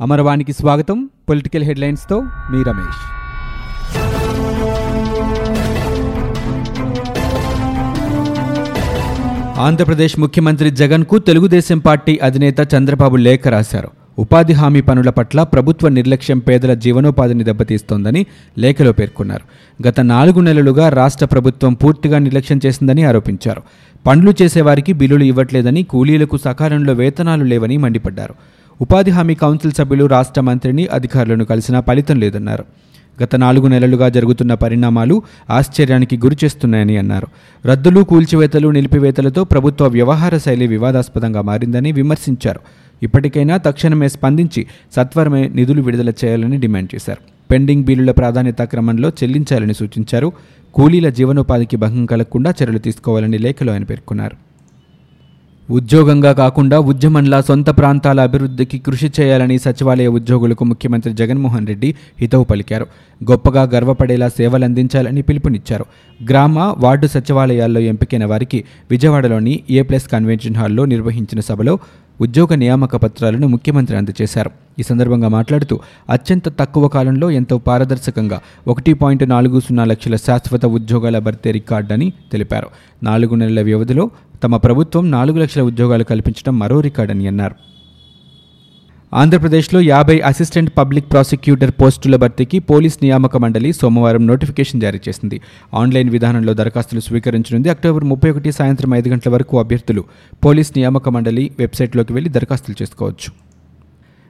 అమరవాణికి స్వాగతం. పొలిటికల్ హెడ్లైన్స్తో మీ రమేష్. ఆంధ్రప్రదేశ్ ముఖ్యమంత్రి జగన్కు తెలుగుదేశం పార్టీ అధినేత చంద్రబాబు లేఖ రాశారు. ఉపాధి హామీ పనుల పట్ల ప్రభుత్వ నిర్లక్ష్యం పేదల జీవనోపాధిని దెబ్బతీస్తోందని లేఖలో పేర్కొన్నారు. గత నాలుగు నెలలుగా రాష్ట్ర ప్రభుత్వం పూర్తిగా నిర్లక్ష్యం చేసిందని ఆరోపించారు. పనులు చేసేవారికి బిల్లులు ఇవ్వట్లేదని కూలీలకు సకాలంలో వేతనాలు లేవని మండిపడ్డారు. ఉపాధి హామీ కౌన్సిల్ సభ్యులు రాష్ట్ర మంత్రిని అధికారులను కలిసినా ఫలితం లేదన్నారు. గత నాలుగు నెలలుగా జరుగుతున్న పరిణామాలు ఆశ్చర్యానికి గురిచేస్తున్నాయని అన్నారు. రద్దులు కూల్చివేతలు నిలిపివేతలతో ప్రభుత్వ వ్యవహార శైలి వివాదాస్పదంగా మారిందని విమర్శించారు. ఇప్పటికైనా తక్షణమే స్పందించి సత్వరమే నిధులు విడుదల చేయాలని డిమాండ్ చేశారు. పెండింగ్ బిల్లుల ప్రాధాన్యత క్రమంలో చెల్లించాలని సూచించారు. కూలీల జీవనోపాధికి భంగం కలగకుండా చర్యలు తీసుకోవాలని లేఖలో ఆయన పేర్కొన్నారు. ఉద్యోగంగా కాకుండా ఉద్యమంలా సొంత ప్రాంతాల అభివృద్ధికి కృషి చేయాలని సచివాలయ ఉద్యోగులకు ముఖ్యమంత్రి జగన్మోహన్ రెడ్డి హితవు పలికారు. గొప్పగా గర్వపడేలా సేవలందించాలని పిలుపునిచ్చారు. గ్రామ వార్డు సచివాలయాల్లో ఎంపికైన వారికి విజయవాడలోని ఏ ప్లస్ కన్వెన్షన్ హాల్లో నిర్వహించిన సభలో ఉద్యోగ నియామక పత్రాలను ముఖ్యమంత్రి అందజేశారు. ఈ సందర్భంగా మాట్లాడుతూ అత్యంత తక్కువ కాలంలో ఎంతో పారదర్శకంగా ఒకటి పాయింట్ నాలుగు సున్నా లక్షల శాశ్వత ఉద్యోగాల భర్తీ రికార్డని తెలిపారు. నాలుగు నెలల వ్యవధిలో తమ ప్రభుత్వం నాలుగు లక్షల ఉద్యోగాలు కల్పించడం మరో రికార్డని అన్నారు. ఆంధ్రప్రదేశ్లో యాభై అసిస్టెంట్ పబ్లిక్ ప్రాసిక్యూటర్ పోస్టుల భర్తీకి పోలీస్ నియామక మండలి సోమవారం నోటిఫికేషన్ జారీ చేసింది. ఆన్లైన్ విధానంలో దరఖాస్తులు స్వీకరించనుంది. అక్టోబర్ ముప్పై ఒకటి సాయంత్రం ఐదు గంటల వరకు అభ్యర్థులు పోలీస్ నియామక మండలి వెబ్సైట్లోకి వెళ్ళి దరఖాస్తులు చేసుకోవచ్చు.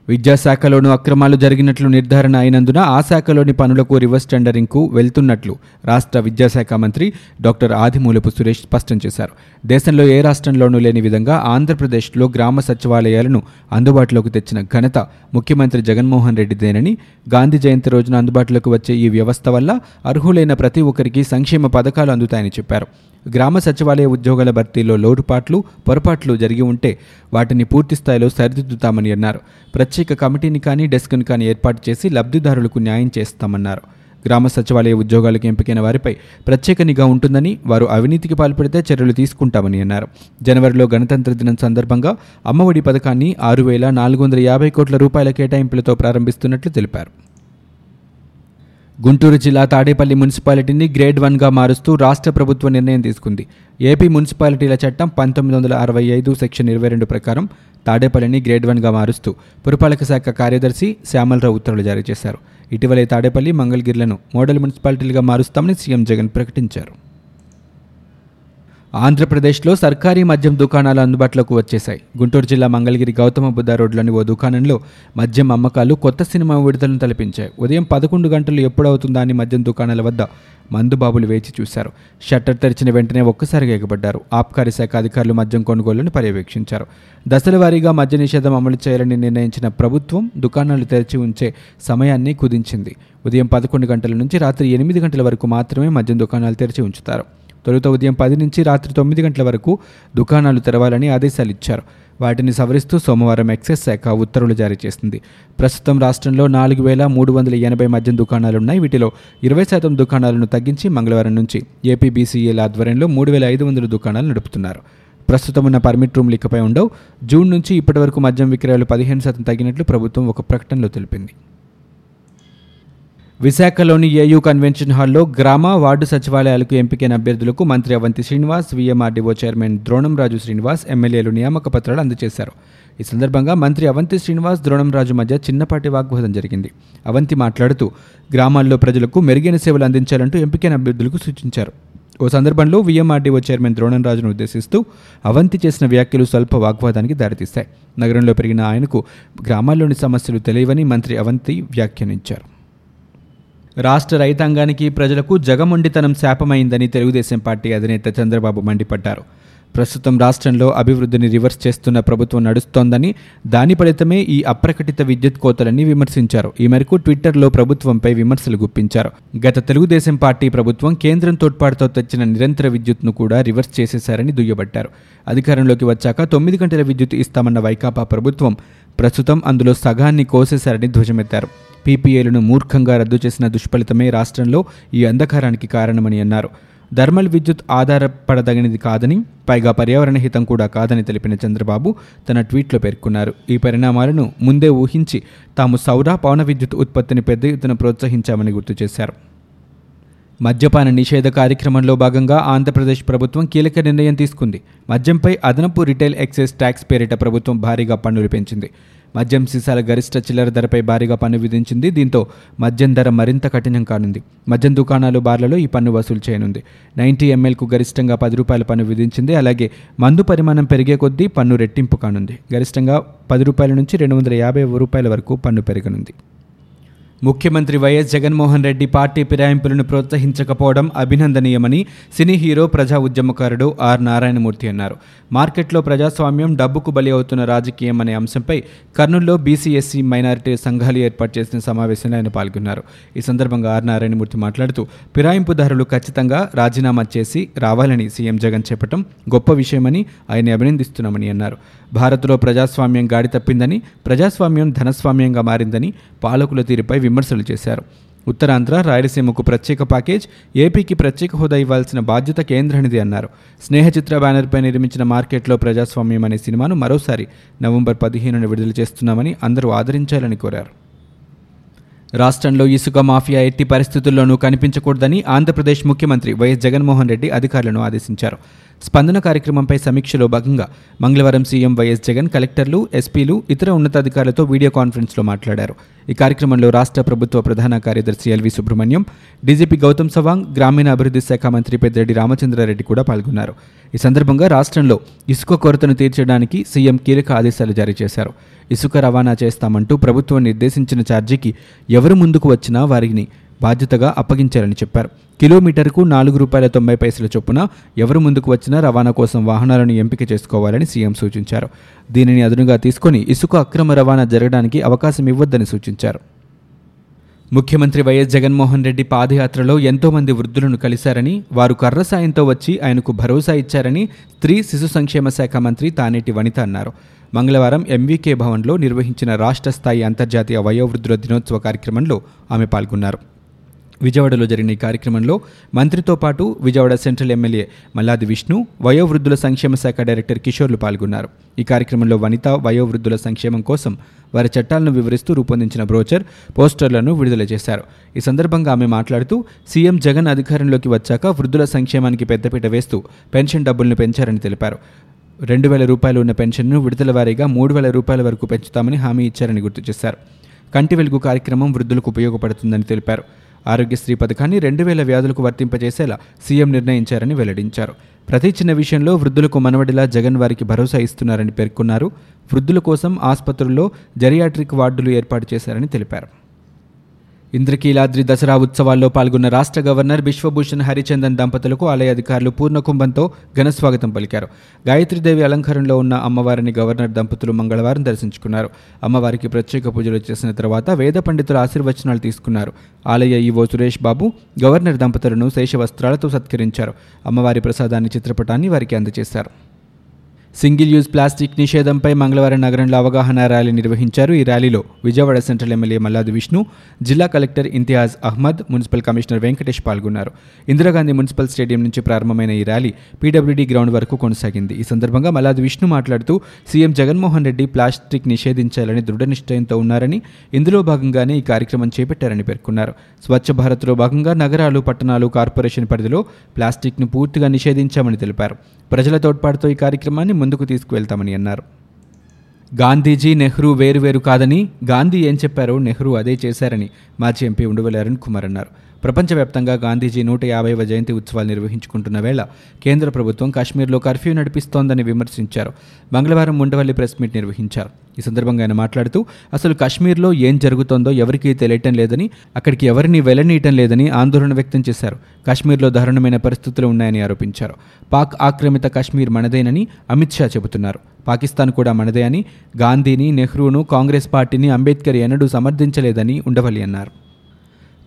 విద్యాశాఖలోనూ అక్రమాలు జరిగినట్లు నిర్ధారణ అయినందున ఆ శాఖలోని పనులకు రివర్స్ టెండరింగ్కు వెళ్తున్నట్లు రాష్ట్ర విద్యాశాఖ మంత్రి డాక్టర్ ఆదిమూలపు సురేష్ స్పష్టం చేశారు. దేశంలో ఏ రాష్ట్రంలోనూ లేని విధంగా ఆంధ్రప్రదేశ్లో గ్రామ సచివాలయాలను అందుబాటులోకి తెచ్చిన ఘనత ముఖ్యమంత్రి జగన్మోహన్ రెడ్డిదేనని గాంధీ జయంతి రోజున అందుబాటులోకి వచ్చే ఈ వ్యవస్థ వల్ల అర్హులైన ప్రతి ఒక్కరికి సంక్షేమ పథకాలు అందుతాయని చెప్పారు. గ్రామ సచివాలయ ఉద్యోగాల భర్తీలో లోటుపాట్లు పొరపాట్లు జరిగి ఉంటే వాటిని పూర్తి స్థాయిలో సరిదిద్దుతామని అన్నారు. ప్రత్యేక కమిటీని కానీ డెస్క్ను కానీ ఏర్పాటు చేసి లబ్ధిదారులకు న్యాయం చేస్తామన్నారు. గ్రామ సచివాలయ ఉద్యోగాలకు ఎంపికైన వారిపై ప్రత్యేక నిఘా ఉంటుందని వారు అవినీతికి పాల్పడితే చర్యలు తీసుకుంటామని అన్నారు. జనవరిలో గణతంత్ర దినం సందర్భంగా అమ్మఒడి పథకాన్ని ఆరు వేల నాలుగు వందల యాభై కోట్ల రూపాయల కేటాయింపులతో ప్రారంభిస్తున్నట్లు తెలిపారు. గుంటూరు జిల్లా తాడేపల్లి మున్సిపాలిటీని గ్రేడ్ వన్గా మారుస్తూ రాష్ట్ర ప్రభుత్వం నిర్ణయం తీసుకుంది. ఏపీ మున్సిపాలిటీల చట్టం పంతొమ్మిది వందల అరవై ఐదు సెక్షన్ ఇరవై రెండు ప్రకారం తాడేపల్లిని గ్రేడ్ వన్గా మారుస్తూ పురపాలక శాఖ కార్యదర్శి శ్యామలరావు ఉత్తర్వులు జారీ చేశారు. ఇటీవలే తాడేపల్లి మంగళగిరిలను మోడల్ మున్సిపాలిటీలుగా మారుస్తామని సీఎం జగన్ ప్రకటించారు. ఆంధ్రప్రదేశ్లో సర్కారీ మద్యం దుకాణాలు అందుబాటులోకి వచ్చేశాయి. గుంటూరు జిల్లా మంగళగిరి గౌతమ బుద్ధ రోడ్లోని ఓ దుకాణంలో మద్యం అమ్మకాలు కొత్త సినిమా విడుదలను తలపించాయి. ఉదయం పదకొండు గంటలు ఎప్పుడవుతుందా అని మద్యం దుకాణాల వద్ద మందుబాబులు వేచి చూశారు. షట్టర్ తెరిచిన వెంటనే ఒక్కసారిగా ఎగబడ్డారు. ఆబ్కారీ శాఖ అధికారులు మద్యం కొనుగోలును పర్యవేక్షించారు. దశల వారీగా మద్య నిషేధం అమలు చేయాలని నిర్ణయించిన ప్రభుత్వం దుకాణాలు తెరిచి ఉంచే సమయాన్ని కుదించింది. ఉదయం పదకొండు గంటల నుంచి రాత్రి ఎనిమిది గంటల వరకు మాత్రమే మద్యం దుకాణాలు తెరిచి ఉంచుతారు. తొలుత ఉదయం పది నుంచి రాత్రి తొమ్మిది గంటల వరకు దుకాణాలు తెరవాలని ఆదేశాలు ఇచ్చారు. వాటిని సవరిస్తూ సోమవారం ఎక్సైజ్ శాఖ ఉత్తర్వులు జారీ చేసింది. ప్రస్తుతం రాష్ట్రంలో నాలుగు వేల మూడు వందల ఎనభై మద్యం దుకాణాలున్నాయి. వీటిలో ఇరవై శాతం దుకాణాలను తగ్గించి మంగళవారం నుంచి ఏపీబీసీఏల ఆధ్వర్యంలో మూడు వేల ఐదు వందల దుకాణాలు నడుపుతున్నారు. ప్రస్తుతం ఉన్న పర్మిట్ రూమ్లు ఇకపై ఉండవు. జూన్ నుంచి ఇప్పటి వరకు మద్యం విక్రయాలు పదిహేను శాతం తగ్గినట్లు ప్రభుత్వం ఒక ప్రకటనలో తెలిపింది. విశాఖలోని ఏయూ కన్వెన్షన్ హాల్లో గ్రామ వార్డు సచివాలయాలకు ఎంపికైన అభ్యర్థులకు మంత్రి అవంతి శ్రీనివాస్ వీఎంఆర్డీఓ చైర్మన్ ద్రోణంరాజు శ్రీనివాస్ ఎమ్మెల్యేలు నియామక పత్రాలు అందజేశారు. ఈ సందర్భంగా మంత్రి అవంతి శ్రీనివాస్ ద్రోణంరాజు మధ్య చిన్నపాటి వాగ్వాదం జరిగింది. అవంతి మాట్లాడుతూ గ్రామాల్లో ప్రజలకు మెరుగైన సేవలు అందించాలంటూ ఎంపికైన అభ్యర్థులకు సూచించారు. ఓ సందర్భంలో వీఎంఆర్డీఓ చైర్మన్ ద్రోణంరాజును ఉద్దేశిస్తూ అవంతి చేసిన వ్యాఖ్యలు స్వల్ప వాగ్వాదానికి దారితీస్తాయి. నగరంలో పెరిగిన ఆయనకు గ్రామాల్లోని సమస్యలు తెలియవని మంత్రి అవంతి వ్యాఖ్యానించారు. రాష్ట్ర రైతాంగానికి ప్రజలకు జగమొండితనం శాపమైందని తెలుగుదేశం పార్టీ అధినేత చంద్రబాబు మండిపడ్డారు. ప్రస్తుతం రాష్ట్రంలో అభివృద్ధిని రివర్స్ చేస్తున్న ప్రభుత్వం నడుస్తోందని దాని ఫలితమే ఈ అప్రకటిత విద్యుత్ కోతలని విమర్శించారు. ఈ మేరకు ట్విట్టర్లో ప్రభుత్వంపై విమర్శలు గుప్పించారు. గత తెలుగుదేశం పార్టీ ప్రభుత్వం కేంద్రం తోడ్పాటుతో తెచ్చిన నిరంతర విద్యుత్ను కూడా రివర్స్ చేసేశారని దుయ్యబట్టారు. అధికారంలోకి వచ్చాక తొమ్మిది గంటల విద్యుత్ ఇస్తామన్న వైకాపా ప్రభుత్వం ప్రస్తుతం అందులో సగాన్ని కోసేశారని ధ్వజమెత్తారు. పీపీఏలను మూర్ఖంగా రద్దు చేసిన దుష్ఫలితమే రాష్ట్రంలో ఈ అంధకారానికి కారణమని అన్నారు. థర్మల్ విద్యుత్ ఆధారపడదగినది కాదని పైగా పర్యావరణ హితం కూడా కాదని తెలిపిన చంద్రబాబు తన ట్వీట్లో పేర్కొన్నారు. ఈ పరిణామాలను ముందే ఊహించి తాము సౌర పవన విద్యుత్ ఉత్పత్తిని పెద్ద ఎత్తున ప్రోత్సహించామని గుర్తు చేశారు. మద్యపాన నిషేధ కార్యక్రమంలో భాగంగా ఆంధ్రప్రదేశ్ ప్రభుత్వం కీలక నిర్ణయం తీసుకుంది. మద్యంపై అదనపు రిటైల్ ఎక్సైజ్ ట్యాక్స్ పేరిట ప్రభుత్వం భారీగా పన్నులు పెంచింది. మద్యం సీసాల గరిష్ట చిల్లర ధరపై భారీగా పన్ను విధించింది. దీంతో మద్యం ధర మరింత కఠినం కానుంది. మద్యం దుకాణాలు బార్లలో ఈ పన్ను వసూలు చేయనుంది. నైంటీ ఎంఎల్కు గరిష్టంగా పది రూపాయల పన్ను విధించింది. అలాగే మందు పరిమాణం పెరిగే కొద్దీ పన్ను రెట్టింపు కానుంది. గరిష్టంగా పది రూపాయల నుంచి రెండు వందల యాభై రూపాయల వరకు పన్ను పెరగనుంది. ముఖ్యమంత్రి వైఎస్ జగన్మోహన్ రెడ్డి పార్టీ ఫిరాయింపులను ప్రోత్సహించకపోవడం అభినందనీయమని సినీ హీరో ప్రజా ఉద్యమకారుడు ఆర్ నారాయణమూర్తి అన్నారు. మార్కెట్లో ప్రజాస్వామ్యం డబ్బుకు బలి అవుతున్న రాజకీయం అనే అంశంపై కర్నూల్లో బీసీఎస్సీ మైనారిటీ సంఘాలు ఏర్పాటు చేసిన సమావేశంలో ఆయన పాల్గొన్నారు. ఈ సందర్భంగా ఆర్ నారాయణమూర్తి మాట్లాడుతూ ఫిరాయింపుదారులు ఖచ్చితంగా రాజీనామా చేసి రావాలని సీఎం జగన్ చెప్పడం గొప్ప విషయమని ఆయన అభినందిస్తున్నామని అన్నారు. భారత్లో ప్రజాస్వామ్యం గాడి తప్పిందని ప్రజాస్వామ్యం ధనస్వామ్యంగా మారిందని పాలకుల తీరుపై విమర్శలు చేశారు. ఉత్తరాంధ్ర రాయలసీమకు ప్రత్యేక ప్యాకేజ్ ఏపీకి ప్రత్యేక హోదా ఇవ్వాల్సిన బాధ్యత కేంద్రానిది అన్నారు. స్నేహచిత్ర బ్యానర్పై నిర్మించిన మార్కెట్లో ప్రజాస్వామ్యం అనే సినిమాను మరోసారి నవంబర్ పదిహేనున విడుదల చేస్తున్నామని అందరూ ఆదరించాలని కోరారు. రాష్ట్రంలో ఇసుక మాఫియా ఎట్టి పరిస్థితుల్లోనూ కనిపించకూడదని ఆంధ్రప్రదేశ్ ముఖ్యమంత్రి వైఎస్ జగన్మోహన్ రెడ్డి అధికారులను ఆదేశించారు. స్పందన కార్యక్రమంపై సమీక్షలో భాగంగా మంగళవారం సీఎం వైఎస్ జగన్ కలెక్టర్లు ఎస్పీలు ఇతర ఉన్నతాధికారులతో వీడియో కాన్ఫరెన్స్లో మాట్లాడారు. ఈ కార్యక్రమంలో రాష్ట్ర ప్రభుత్వ ప్రధాన కార్యదర్శి L V Subrahmanyam DGP Gautam Sawang గ్రామీణాభివృద్ధి శాఖ మంత్రి పెద్దిరెడ్డి రామచంద్రారెడ్డి కూడా పాల్గొన్నారు. ఈ సందర్భంగా రాష్ట్రంలో ఇసుక కొరతను తీర్చడానికి సీఎం కీలక ఆదేశాలు జారీ చేశారు. ఇసుక రవాణా చేస్తామంటూ ప్రభుత్వం నిర్దేశించిన ఛార్జీకి ఎవరు ముందుకు వచ్చినా వారిని బాధ్యతగా అప్పగించారని చెప్పారు. కిలోమీటర్కు నాలుగు రూపాయల తొంభై పైసల చొప్పున ఎవరు ముందుకు వచ్చినా రవాణా కోసం వాహనాలను ఎంపిక చేసుకోవాలని సీఎం సూచించారు. దీనిని అదునుగా తీసుకొని ఇసుక అక్రమ రవాణా జరగడానికి అవకాశం ఇవ్వద్దని సూచించారు. ముఖ్యమంత్రి వైఎస్ జగన్మోహన్ రెడ్డి పాదయాత్రలో ఎంతోమంది వృద్ధులను కలిశారని వారు కర్ర సాయంతో వచ్చి ఆయనకు భరోసా ఇచ్చారని స్త్రీ శిశు సంక్షేమ శాఖ మంత్రి తానేటి వనిత అన్నారు. మంగళవారం ఎంవీకే భవన్లో నిర్వహించిన రాష్ట్ర స్థాయి అంతర్జాతీయ వయోవృద్ధుల దినోత్సవ కార్యక్రమంలో ఆమె పాల్గొన్నారు. విజయవాడలో జరిగిన ఈ కార్యక్రమంలో మంత్రితో పాటు విజయవాడ సెంట్రల్ ఎమ్మెల్యే మల్లాది విష్ణు వయోవృద్ధుల సంక్షేమ శాఖ డైరెక్టర్ కిషోర్లు పాల్గొన్నారు. ఈ కార్యక్రమంలో వనిత వయోవృద్ధుల సంక్షేమం కోసం వారి చట్టాలను వివరిస్తూ రూపొందించిన బ్రోచర్ పోస్టర్లను విడుదల చేశారు. ఈ సందర్భంగా ఆమె మాట్లాడుతూ సీఎం జగన్ అధికారంలోకి వచ్చాక వృద్ధుల సంక్షేమానికి పెద్దపీట వేస్తూ పెన్షన్ డబ్బులను పెంచారని తెలిపారు. రెండు వేల రూపాయలు ఉన్న పెన్షన్ను విడుదల వారీగా మూడు వేల రూపాయల వరకు పెంచుతామని హామీ ఇచ్చారని గుర్తు చేశారు. కంటి వెలుగు కార్యక్రమం వృద్ధులకు ఉపయోగపడుతుందని తెలిపారు. ఆరోగ్యశ్రీ పథకాన్ని రెండు వేల వ్యాధులకు వర్తింపజేసేలా సీఎం నిర్ణయించారని వెల్లడించారు. ప్రతి చిన్న విషయంలో వృద్ధులకు మనవడిలా జగన్ వారికి భరోసా ఇస్తున్నారని పేర్కొన్నారు. వృద్ధుల కోసం ఆసుపత్రుల్లో జెరియాట్రిక్ వార్డులు ఏర్పాటు చేశారని తెలిపారు. ఇంద్రకీలాద్రి దసరా ఉత్సవాల్లో పాల్గొన్న రాష్ట్ర గవర్నర్ బిశ్వభూషణ్ హరిచందన్ దంపతులకు ఆలయ అధికారులు పూర్ణకుంభంతో ఘనస్వాగతం పలికారు. గాయత్రీదేవి అలంకారంలో ఉన్న అమ్మవారిని గవర్నర్ దంపతులు మంగళవారం దర్శించుకున్నారు. అమ్మవారికి ప్రత్యేక పూజలు చేసిన తర్వాత వేద పండితుల ఆశీర్వచనాలు తీసుకున్నారు. ఆలయ ఈవో సురేష్ బాబు గవర్నర్ దంపతులను శేషవస్త్రాలతో సత్కరించారు. అమ్మవారి ప్రసాదాన్ని చిత్రపటాన్ని వారికి అందజేశారు. సింగిల్ యూజ్ ప్లాస్టిక్ నిషేధంపై మంగళవారం నగరంలో అవగాహన ర్యాలీ నిర్వహించారు. ఈ ర్యాలీలో విజయవాడ సెంట్రల్ ఎమ్మెల్యే మల్లాది విష్ణు జిల్లా collector Imtiaz Ahmed municipal commissioner Venkatesh పాల్గొన్నారు. ఇందిరాగాంధీ మున్సిపల్ స్టేడియం నుంచి ప్రారంభమైన ఈ ర్యాలీ పీడబ్ల్యూడీ గ్రౌండ్ వరకు కొనసాగింది. ఈ సందర్భంగా మల్లాది విష్ణు మాట్లాడుతూ సీఎం జగన్మోహన్ రెడ్డి ప్లాస్టిక్ నిషేధించాలని దృఢ నిశ్చయంతో ఉన్నారని ఇందులో భాగంగానే ఈ కార్యక్రమం చేపట్టారని పేర్కొన్నారు. స్వచ్ఛ భారత్లో భాగంగా నగరాలు పట్టణాలు కార్పొరేషన్ పరిధిలో ప్లాస్టిక్ను పూర్తిగా నిషేధించామని తెలిపారు. ప్రజల తోడ్పాటుతో ఈ కార్యక్రమాన్ని ముందుకు తీసుకువెళ్తామని అన్నారు. గాంధీజీ నెహ్రూ వేరువేరు కాదని గాంధీ ఏం చెప్పారో నెహ్రూ అదే చేశారని మాజీ ఎంపీ ఉండవల్లి అరుణ్ కుమార్ అన్నారు. ప్రపంచవ్యాప్తంగా గాంధీజీ నూట యాభైవ జయంతి ఉత్సవాలు నిర్వహించుకుంటున్న వేళ కేంద్ర ప్రభుత్వం కాశ్మీర్లో కర్ఫ్యూ నడిపిస్తోందని విమర్శించారు. మంగళవారం ఉండవల్లి ప్రెస్ మీట్ నిర్వహించారు. ఈ సందర్భంగా ఆయన మాట్లాడుతూ అసలు కాశ్మీర్లో ఏం జరుగుతోందో ఎవరికీ తెలియటం లేదని అక్కడికి ఎవరిని వెళ్ళనీయటం లేదని ఆందోళన వ్యక్తం చేశారు. కాశ్మీర్లో దారుణమైన పరిస్థితులు ఉన్నాయని ఆరోపించారు. పాక్ ఆక్రమిత కాశ్మీర్ మనదేనని అమిత్ షా చెబుతున్నారు. పాకిస్తాన్ కూడా మనదే అని గాంధీని నెహ్రూను కాంగ్రెస్ పార్టీని అంబేద్కర్ ఎన్నడూ సమర్థించలేదని ఉండవల్లి అన్నారు.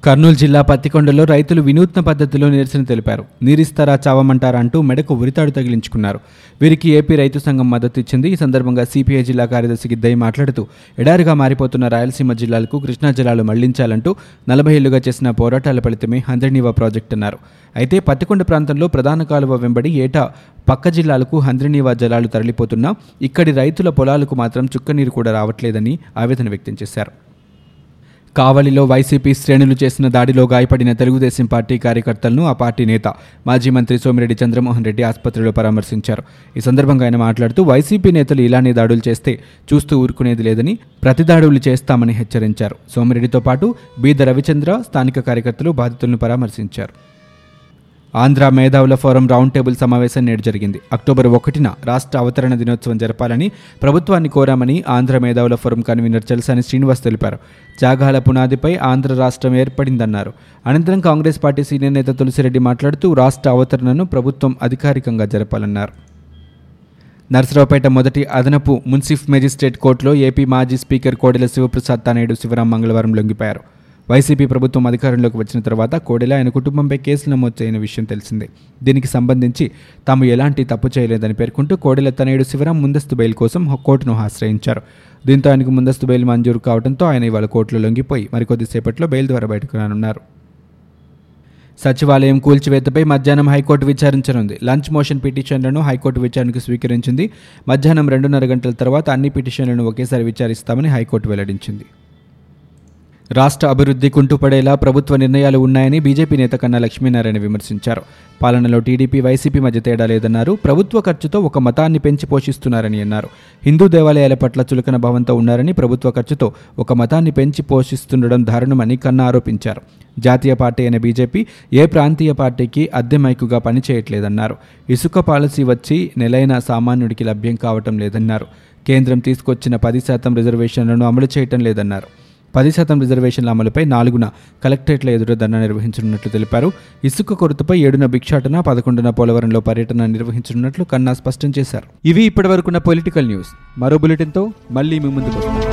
కర్నూలు జిల్లా పత్తికొండలో రైతులు వినూత్న పద్ధతిలో నిరసన తెలిపారు. నీరిస్తారా చావమంటారా అంటూ మెడకు ఉరితాడు తగిలించుకున్నారు. వీరికి ఏపీ రైతు సంఘం మద్దతు ఇచ్చింది. ఈ సందర్భంగా సిపిఐ జిల్లా కార్యదర్శి గిద్దయ్య మాట్లాడుతూ ఎడారిగా మారిపోతున్న రాయలసీమ జిల్లాలకు కృష్ణా జలాలు మళ్ళించాలంటూ నలభై ఏళ్ళుగా చేసిన పోరాటాల ఫలితమే హంద్రనీవా ప్రాజెక్టు అన్నారు. అయితే పత్తికొండ ప్రాంతంలో ప్రధాన కాలువ వెంబడి ఏటా పక్క జిల్లాలకు హంద్రనీవా జలాలు తరలిపోతున్నా ఇక్కడి రైతుల పొలాలకు మాత్రం చుక్కనీరు కూడా రావట్లేదని ఆవేదన వ్యక్తం చేశారు. కావలిలో వైసీపీ శ్రేణులు చేసిన దాడిలో గాయపడిన తెలుగుదేశం పార్టీ కార్యకర్తలను ఆ పార్టీ నేత మాజీ మంత్రి సోమిరెడ్డి చంద్రమోహన్ రెడ్డి ఆసుపత్రిలో పరామర్శించారు. ఈ సందర్భంగా ఆయన మాట్లాడుతూ వైసీపీ నేతలు ఇలానే దాడులు చేస్తే చూస్తూ ఊరుకునేది లేదని ప్రతి దాడులు చేస్తామని హెచ్చరించారు. సోమిరెడ్డితో పాటు బీద రవిచంద్ర స్థానిక కార్యకర్తలు బాధితులను పరామర్శించారు. ఆంధ్ర మేధావుల ఫోరం రౌండ్ టేబుల్ సమావేశం నేడు జరిగింది. అక్టోబర్ ఒకటిన రాష్ట్ర అవతరణ దినోత్సవం జరపాలని ప్రభుత్వాన్ని కోరామని ఆంధ్ర మేధావుల ఫోరం కన్వీనర్ చలసాని శ్రీనివాస్ తెలిపారు. త్యాగాల పునాదిపై ఆంధ్ర రాష్ట్రం ఏర్పడిందన్నారు. అనంతరం కాంగ్రెస్ పార్టీ సీనియర్ నేత తులసిరెడ్డి మాట్లాడుతూ రాష్ట్ర అవతరణను ప్రభుత్వం అధికారికంగా జరపాలన్నారు. నర్సరావుపేట మొదటి అదనపు మున్సిఫ్ మెజిస్ట్రేట్ కోర్టులో ఏపీ మాజీ స్పీకర్ కోడెల శివప్రసాద్ తనేడు శివరాం మంగళవారం లొంగిపోయారు. వైసీపీ ప్రభుత్వం అధికారంలోకి వచ్చిన తర్వాత కోడెల ఆయన కుటుంబంపై కేసులు నమోదు చేయని విషయం తెలిసిందే. దీనికి సంబంధించి తాము ఎలాంటి తప్పు చేయలేదని పేర్కొంటూ కోడెల తనయుడు శివరాం ముందస్తు బెయిల్ కోసం కోర్టును ఆశ్రయించారు. దీంతో ఆయనకు ముందస్తు బెయిల్ మంజూరు కావడంతో ఆయన ఇవాళ కోర్టులో లొంగిపోయి మరికొద్దిసేపట్లో బెయిల్ ద్వారా బయటకు రానున్నారు. సచివాలయం కూల్చివేతపై మధ్యాహ్నం హైకోర్టు విచారించనుంది. లంచ్ మోషన్ పిటిషన్లను హైకోర్టు విచారణకు స్వీకరించింది. మధ్యాహ్నం రెండున్నర గంటల తర్వాత అన్ని పిటిషన్లను ఒకేసారి విచారిస్తామని హైకోర్టు వెల్లడించింది. రాష్ట్ర అభివృద్ధి కుంటుపడేలా ప్రభుత్వ నిర్ణయాలు ఉన్నాయని బీజేపీ నేత కన్నా లక్ష్మీనారాయణ విమర్శించారు. పాలనలో టీడీపీ వైసీపీ మధ్య తేడా లేదన్నారు. ప్రభుత్వ ఖర్చుతో ఒక మతాన్ని పెంచి పోషిస్తున్నారని అన్నారు. హిందూ దేవాలయాల పట్ల చులకన భావంతో ఉన్నారని ప్రభుత్వ ఖర్చుతో ఒక మతాన్ని పెంచి పోషిస్తుండడం దారుణమని కన్నా ఆరోపించారు. జాతీయ పార్టీ అయిన బీజేపీ ఏ ప్రాంతీయ పార్టీకి అద్దె మైకుగా పనిచేయట్లేదన్నారు. ఇసుక పాలసీ వచ్చి నెలైన సామాన్యుడికి లభ్యం కావటం లేదన్నారు. కేంద్రం తీసుకొచ్చిన పది శాతం రిజర్వేషన్లను అమలు చేయటం లేదన్నారు. పది శాతం రిజర్వేషన్ల అమలుపై నాలుగున కలెక్టరేట్ల ఎదుట ధర్నా నిర్వహించనున్నట్లు తెలిపారు. ఇసుక కొరతపై ఏడున భిక్షాటన పదకొండున పోలవరంలో పర్యటన నిర్వహించనున్నట్లు కన్నా స్పష్టం చేశారు. ఇవి ఇప్పటివరకున్న పొలిటికల్ న్యూస్. మరో బులెటిన్తో మళ్ళీ మీ ముందుకు వస్తాం.